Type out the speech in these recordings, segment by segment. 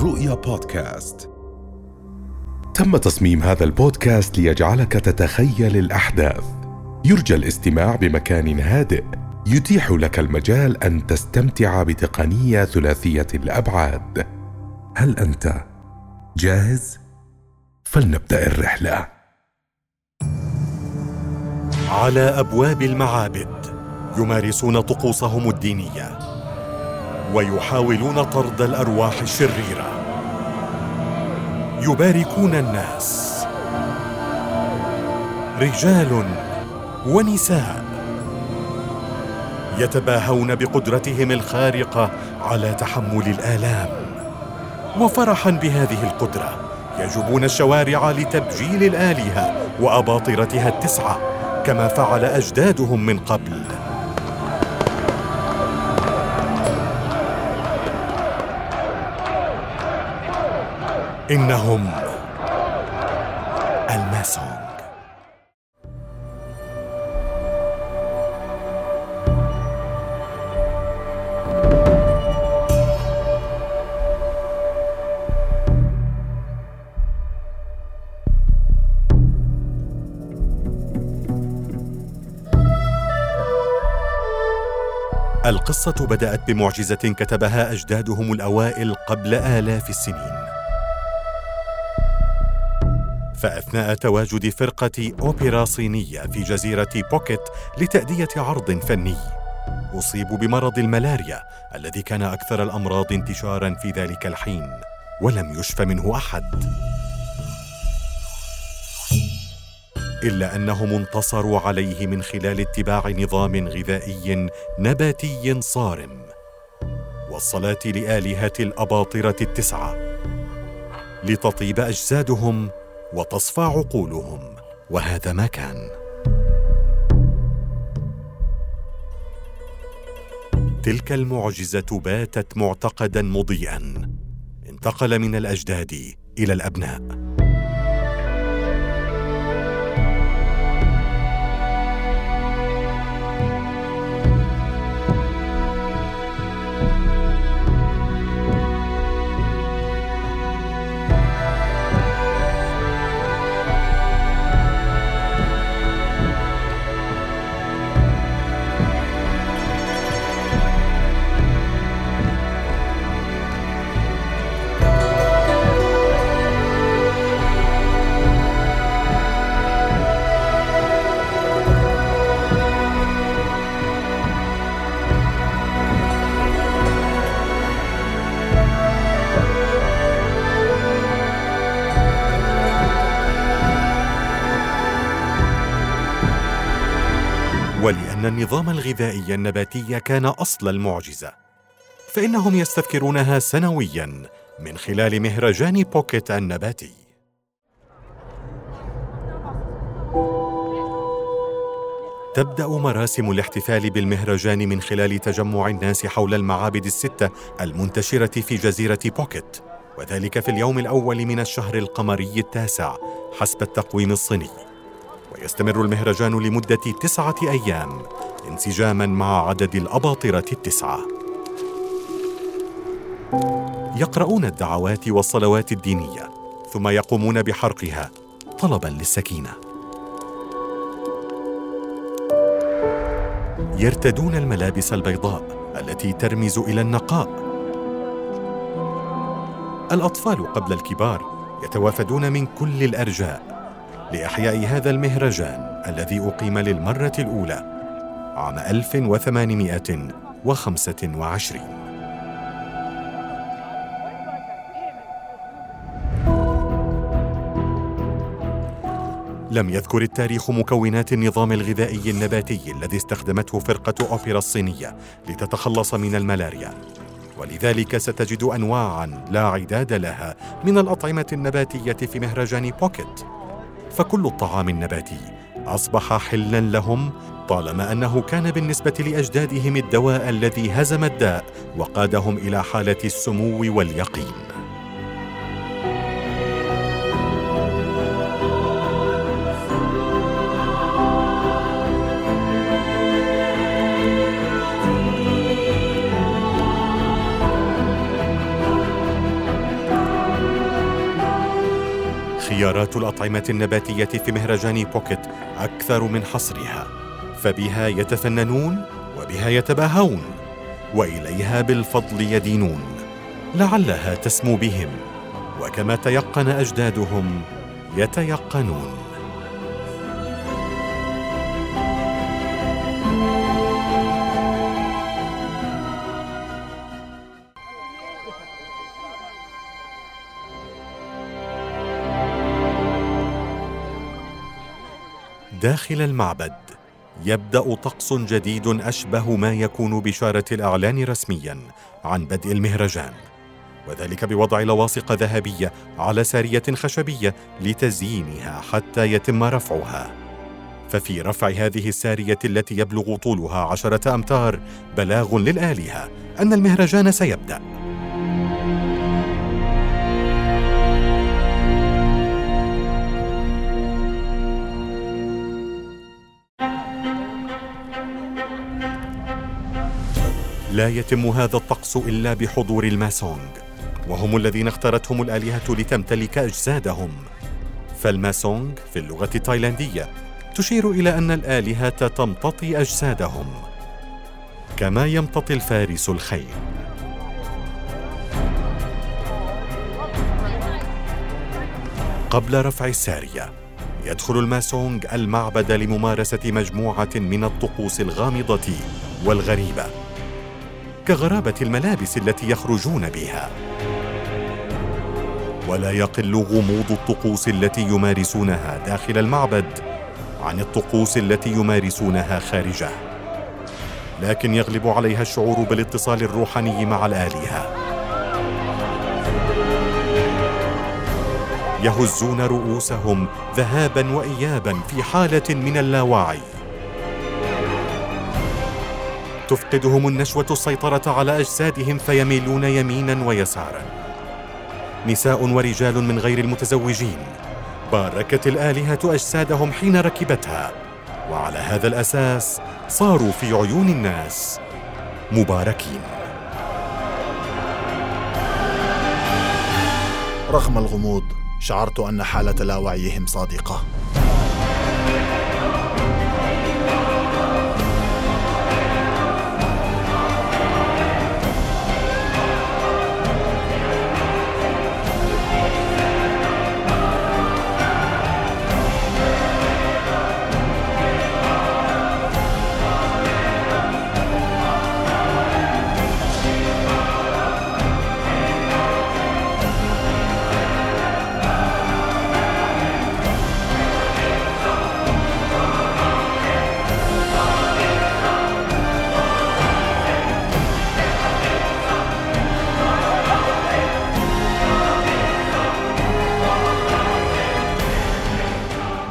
رؤيا بودكاست. تم تصميم هذا البودكاست ليجعلك تتخيل الأحداث. يرجى الاستماع بمكان هادئ. يتيح لك المجال أن تستمتع بتقنية ثلاثية الأبعاد. هل أنت جاهز؟ فلنبدأ الرحلة. على أبواب المعابد يمارسون طقوسهم الدينية. ويحاولون طرد الأرواح الشريره يباركون الناس. رجال ونساء. يتباهون بقدرتهم الخارقة على تحمل الآلام. وفرحا بهذه القدرة. يجبون الشوارع لتبجيل الآلهة وأباطرتها التسعة كما فعل أجدادهم من قبل. إنهم الماسون القصة بدأت بمعجزة كتبها أجدادهم الأوائل قبل آلاف السنين. فأثناء تواجد فرقة أوبرا صينية في جزيرة بوكيت لتأدية عرض فني، أصيبوا بمرض الملاريا الذي كان أكثر الأمراض انتشارا في ذلك الحين، ولم يشف منه أحد. إلا انهم انتصروا عليه من خلال اتباع نظام غذائي نباتي صارم. والصلاة لآلهة الأباطرة التسعة. لتطيب أجسادهم وتصفى عقولهم. وهذا ما كان. تلك المعجزة باتت معتقدا مضيئا. انتقل من الأجداد إلى الأبناء. ولان النظام الغذائي النباتي كان أصل المعجزة فإنهم يستذكرونها سنويا من خلال مهرجان بوكيت النباتي. تبدأ مراسم الاحتفال بالمهرجان من خلال تجمع الناس حول المعابد الستة المنتشرة في جزيرة بوكيت وذلك في اليوم الأول من الشهر القمري التاسع حسب التقويم الصيني. ويستمر المهرجان لمدة تسعة أيام انسجاما مع عدد الأباطرة التسعة. يقرؤون الدعوات والصلوات الدينية ثم يقومون بحرقها طلبا للسكينة. يرتدون الملابس البيضاء التي ترمز إلى النقاء. الأطفال قبل الكبار يتوافدون من كل الأرجاء لإحياء هذا المهرجان الذي أقيم للمرة الأولى عام 1825 لم يذكر التاريخ مكونات النظام الغذائي النباتي الذي استخدمته فرقة أوبرا الصينية لتتخلص من الملاريا. ولذلك ستجد أنواعاً لا عداد لها من الأطعمة النباتية في مهرجان بوكيت. فكل الطعام النباتي. أصبح حلا لهم طالما أنه كان بالنسبة لأجدادهم الدواء الذي هزم الداء وقادهم إلى حالة السمو واليقين. خيارات الأطعمة النباتية في مهرجان بوكيت أكثر من حصرها فبها يتفننون وبها يتباهون وإليها بالفضل يدينون لعلها تسمو بهم وكما تيقن أجدادهم يتيقنون. داخل المعبد. يبدأ طقس جديد أشبه ما يكون بشاره الإعلان رسميا عن بدء المهرجان. وذلك بوضع لواصق ذهبية على سارية خشبية لتزيينها حتى يتم رفعها. ففي رفع هذه السارية التي يبلغ طولها عشرة أمتار بلاغ للآلهة أن المهرجان سيبدأ. لا يتم هذا الطقس إلا بحضور الماسونغ. وهم الذين اختارتهم الآلهة لتمتلك أجسادهم. فالماسونغ في اللغة التايلاندية تشير إلى أن الآلهة تمتطي أجسادهم. كما يمتطي الفارس الخيل. قبل رفع السارية يدخل الماسونغ المعبد لممارسة مجموعة من الطقوس الغامضة والغريبة. كغرابة الملابس التي يخرجون بها. ولا يقل غموض الطقوس التي يمارسونها داخل المعبد عن الطقوس التي يمارسونها خارجه. لكن يغلب عليها الشعور بالاتصال الروحاني مع الآلهة. يهزون رؤوسهم ذهابا وايابا في حالة من اللاوعي. تفقدهم النشوة السيطرة على أجسادهم فيميلون يمينا ويسارا. نساء ورجال من غير المتزوجين. باركت الآلهة أجسادهم حين ركبتها. وعلى هذا الأساس صاروا في عيون الناس مباركين. رغم الغموض شعرت أن حالة لا وعيهم صادقة.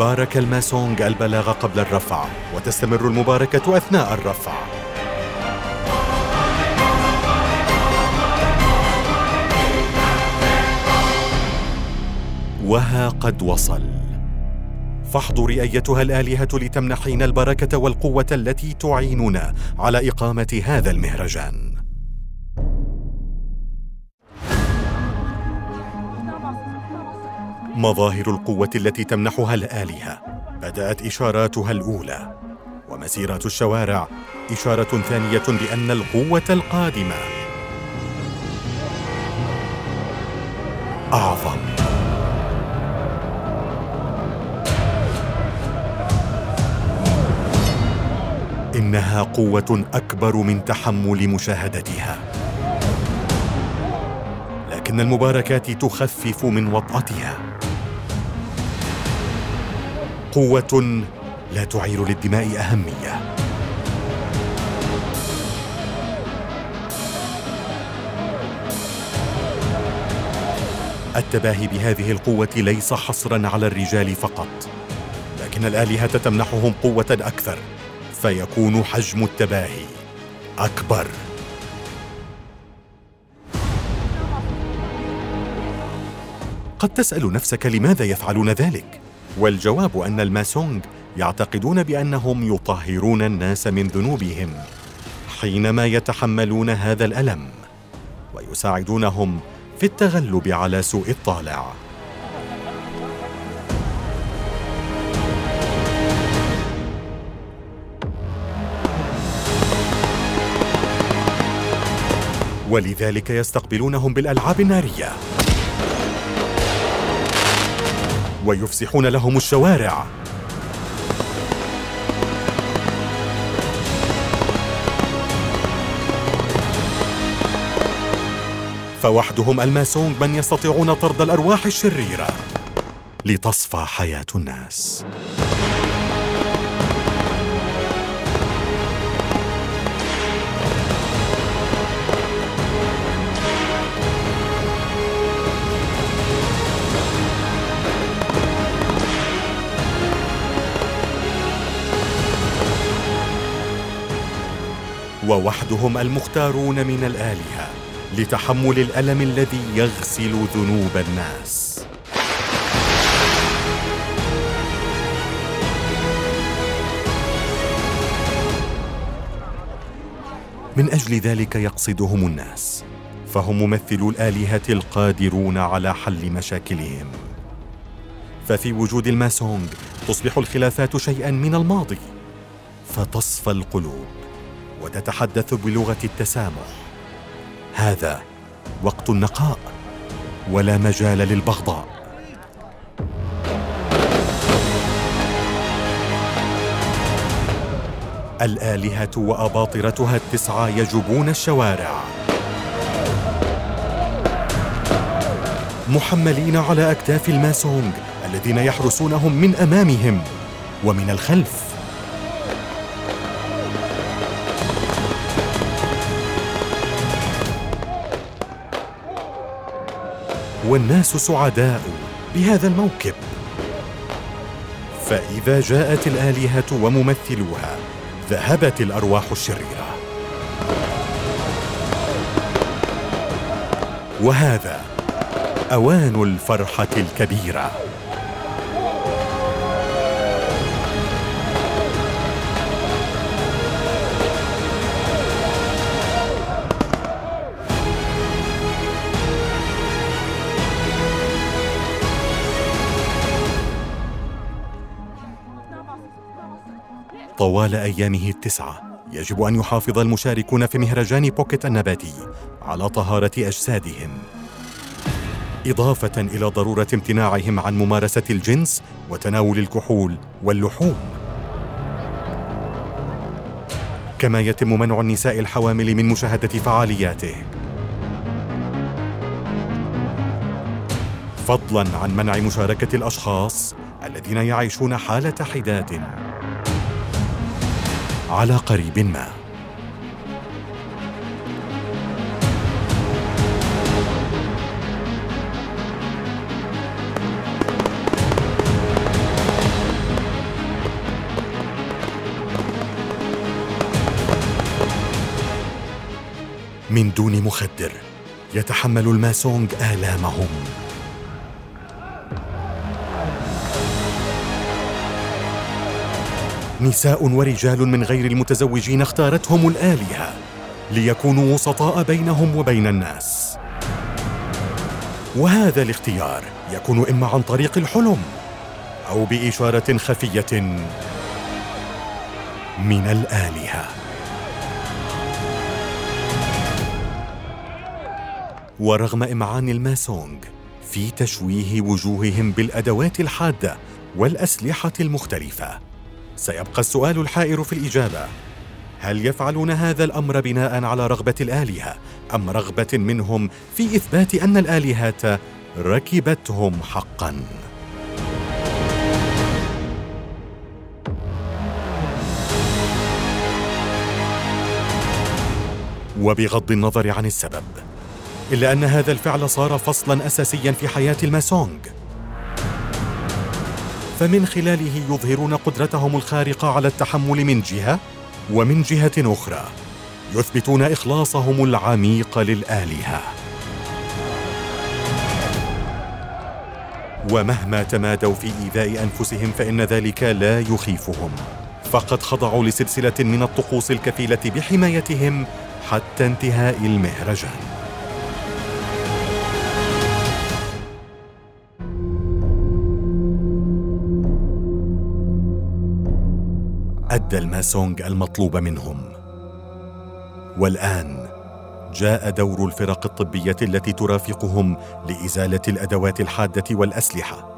بارك الماسونغ البلاغ قبل الرفع وتستمر المباركة أثناء الرفع. وها قد وصل. فاحضري أيتها الآلهة لتمنحين البركة والقوة التي تعيننا على إقامة هذا المهرجان. مظاهر القوة التي تمنحها الآلهة. بدأت إشاراتها الأولى. ومسيرات الشوارع إشارة ثانية بأن القوة القادمة. أعظم. إنها قوة أكبر من تحمل مشاهدتها. لكن المباركات تخفف من وطاتها قوة لا تعير للدماء أهمية. التباهي بهذه القوة ليس حصرا على الرجال فقط لكن الآلهة تمنحهم قوة أكثر فيكون حجم التباهي أكبر. قد تسأل نفسك لماذا يفعلون ذلك؟ والجواب أن الماسونج يعتقدون بأنهم يطهرون الناس من ذنوبهم حينما يتحملون هذا الألم ويساعدونهم في التغلب على سوء الطالع. ولذلك يستقبلونهم بالألعاب النارية. ويفسحون لهم الشوارع. فوحدهم الماسونج من يستطيعون طرد الأرواح الشريرة لتصفى حياة الناس. ووحدهم المختارون من الآلهة لتحمل الألم الذي يغسل ذنوب الناس. من أجل ذلك يقصدهم الناس فهم ممثلو الآلهة القادرون على حل مشاكلهم. ففي وجود الماسونج تصبح الخلافات شيئا من الماضي فتصفى القلوب. وتتحدث بلغة التسامح. هذا وقت النقاء ولا مجال للبغضاء. الآلهة وأباطرتها التسعة يجوبون الشوارع. محملين على أكتاف الماسونج الذين يحرسونهم من أمامهم ومن الخلف. والناس سعداء بهذا الموكب. فإذا جاءت الآلهة وممثلوها ذهبت الأرواح الشريرة. وهذا أوان الفرحة الكبيرة. طوال أيامه التسعة. يجب أن يحافظ المشاركون في مهرجان بوكيت النباتي على طهارة أجسادهم. إضافة إلى ضرورة امتناعهم عن ممارسة الجنس وتناول الكحول واللحوم. كما يتم منع النساء الحوامل من مشاهدة فعالياته. فضلا عن منع مشاركة الأشخاص الذين يعيشون حالة حداد. على قريب ما. من دون مخدر يتحمل الماسونج آلامهم. نساء ورجال من غير المتزوجين اختارتهم الآلهة ليكونوا وسطاء بينهم وبين الناس. وهذا الاختيار يكون إما عن طريق الحلم أو بإشارة خفية من الآلهة. ورغم إمعان الماسونج في تشويه وجوههم بالأدوات الحادة والأسلحة المختلفة سيبقى السؤال الحائر في الإجابة. هل يفعلون هذا الأمر بناء على رغبة الآلهة أم رغبة منهم في إثبات أن الالهه ركبتهم حقا؟ وبغض النظر عن السبب إلا أن هذا الفعل صار فصلا اساسيا في حياة الماسونج فمن خلاله يظهرون قدرتهم الخارقة على التحمل من جهة ومن جهة أخرى يثبتون إخلاصهم العميق للآلهة. ومهما تمادوا في إيذاء أنفسهم فإن ذلك لا يخيفهم. فقد خضعوا لسلسلة من الطقوس الكفيلة بحمايتهم حتى انتهاء المهرجان. أدى الماسونج المطلوب منهم. والآن جاء دور الفرق الطبية التي ترافقهم لإزالة الأدوات الحادة والأسلحة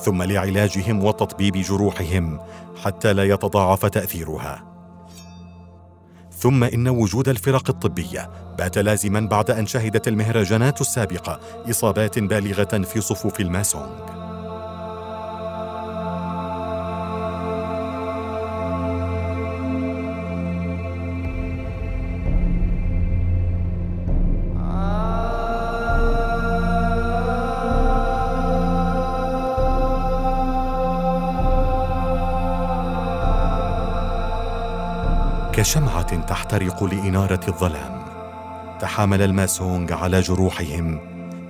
ثم لعلاجهم وتطبيب جروحهم حتى لا يتضاعف تأثيرها. ثم إن وجود الفرق الطبية بات لازما بعد أن شهدت المهرجانات السابقة إصابات بالغة في صفوف الماسونغ. كشمعة تحترق لإنارة الظلام. تحامل الماسونغ على جروحهم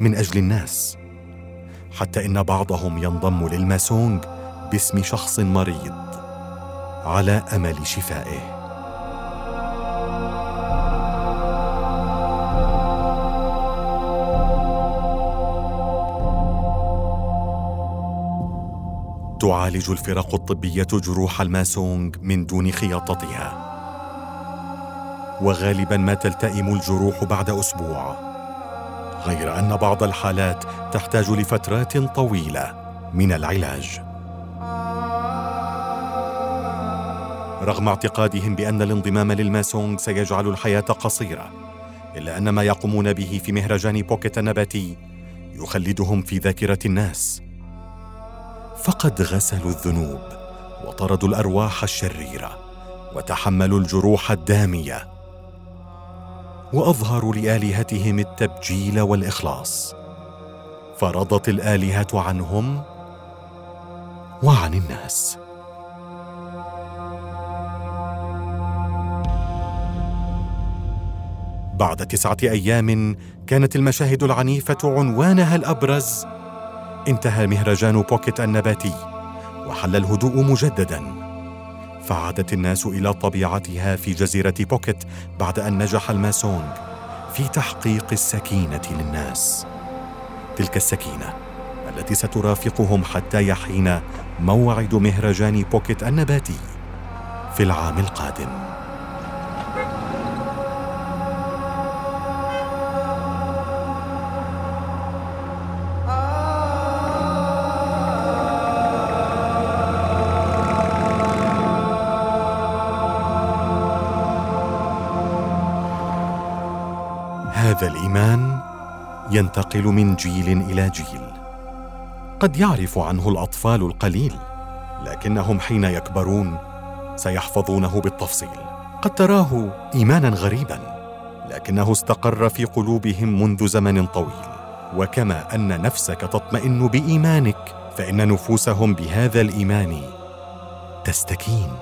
من أجل الناس. حتى إن بعضهم ينضم للماسونغ باسم شخص مريض على أمل شفائه. تعالج الفرق الطبية جروح الماسونغ من دون خياطتها. وغالبا ما تلتئم الجروح بعد أسبوع. غير أن بعض الحالات تحتاج لفترات طويلة من العلاج. رغم اعتقادهم بأن الانضمام للماسونغ سيجعل الحياة قصيرة إلا أن ما يقومون به في مهرجان بوكيت النباتي يخلدهم في ذاكرة الناس. فقد غسلوا الذنوب وطردوا الأرواح الشريرة وتحملوا الجروح الدامية. واظهروا لآلهتهم التبجيل والإخلاص. فرضت الآلهة عنهم وعن الناس. بعد تسعة أيام كانت المشاهد العنيفة عنوانها الأبرز انتهى مهرجان بوكيت النباتي وحل الهدوء مجددا. فعادت الناس إلى طبيعتها في جزيرة بوكيت بعد أن نجح الماسونغ في تحقيق السكينة للناس. تلك السكينة التي سترافقهم حتى يحين موعد مهرجان بوكيت النباتي في العام القادم. ينتقل من جيل إلى جيل. قد يعرف عنه الأطفال القليل لكنهم حين يكبرون سيحفظونه بالتفصيل. قد تراه إيمانا غريبا لكنه استقر في قلوبهم منذ زمن طويل. وكما أن نفسك تطمئن بإيمانك فإن نفوسهم بهذا الإيمان تستكين.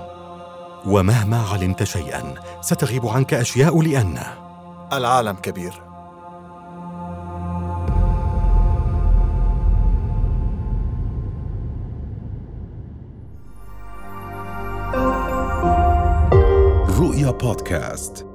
ومهما علمت شيئا ستغيب عنك أشياء لأنه. العالم كبير. رؤيا بودكاست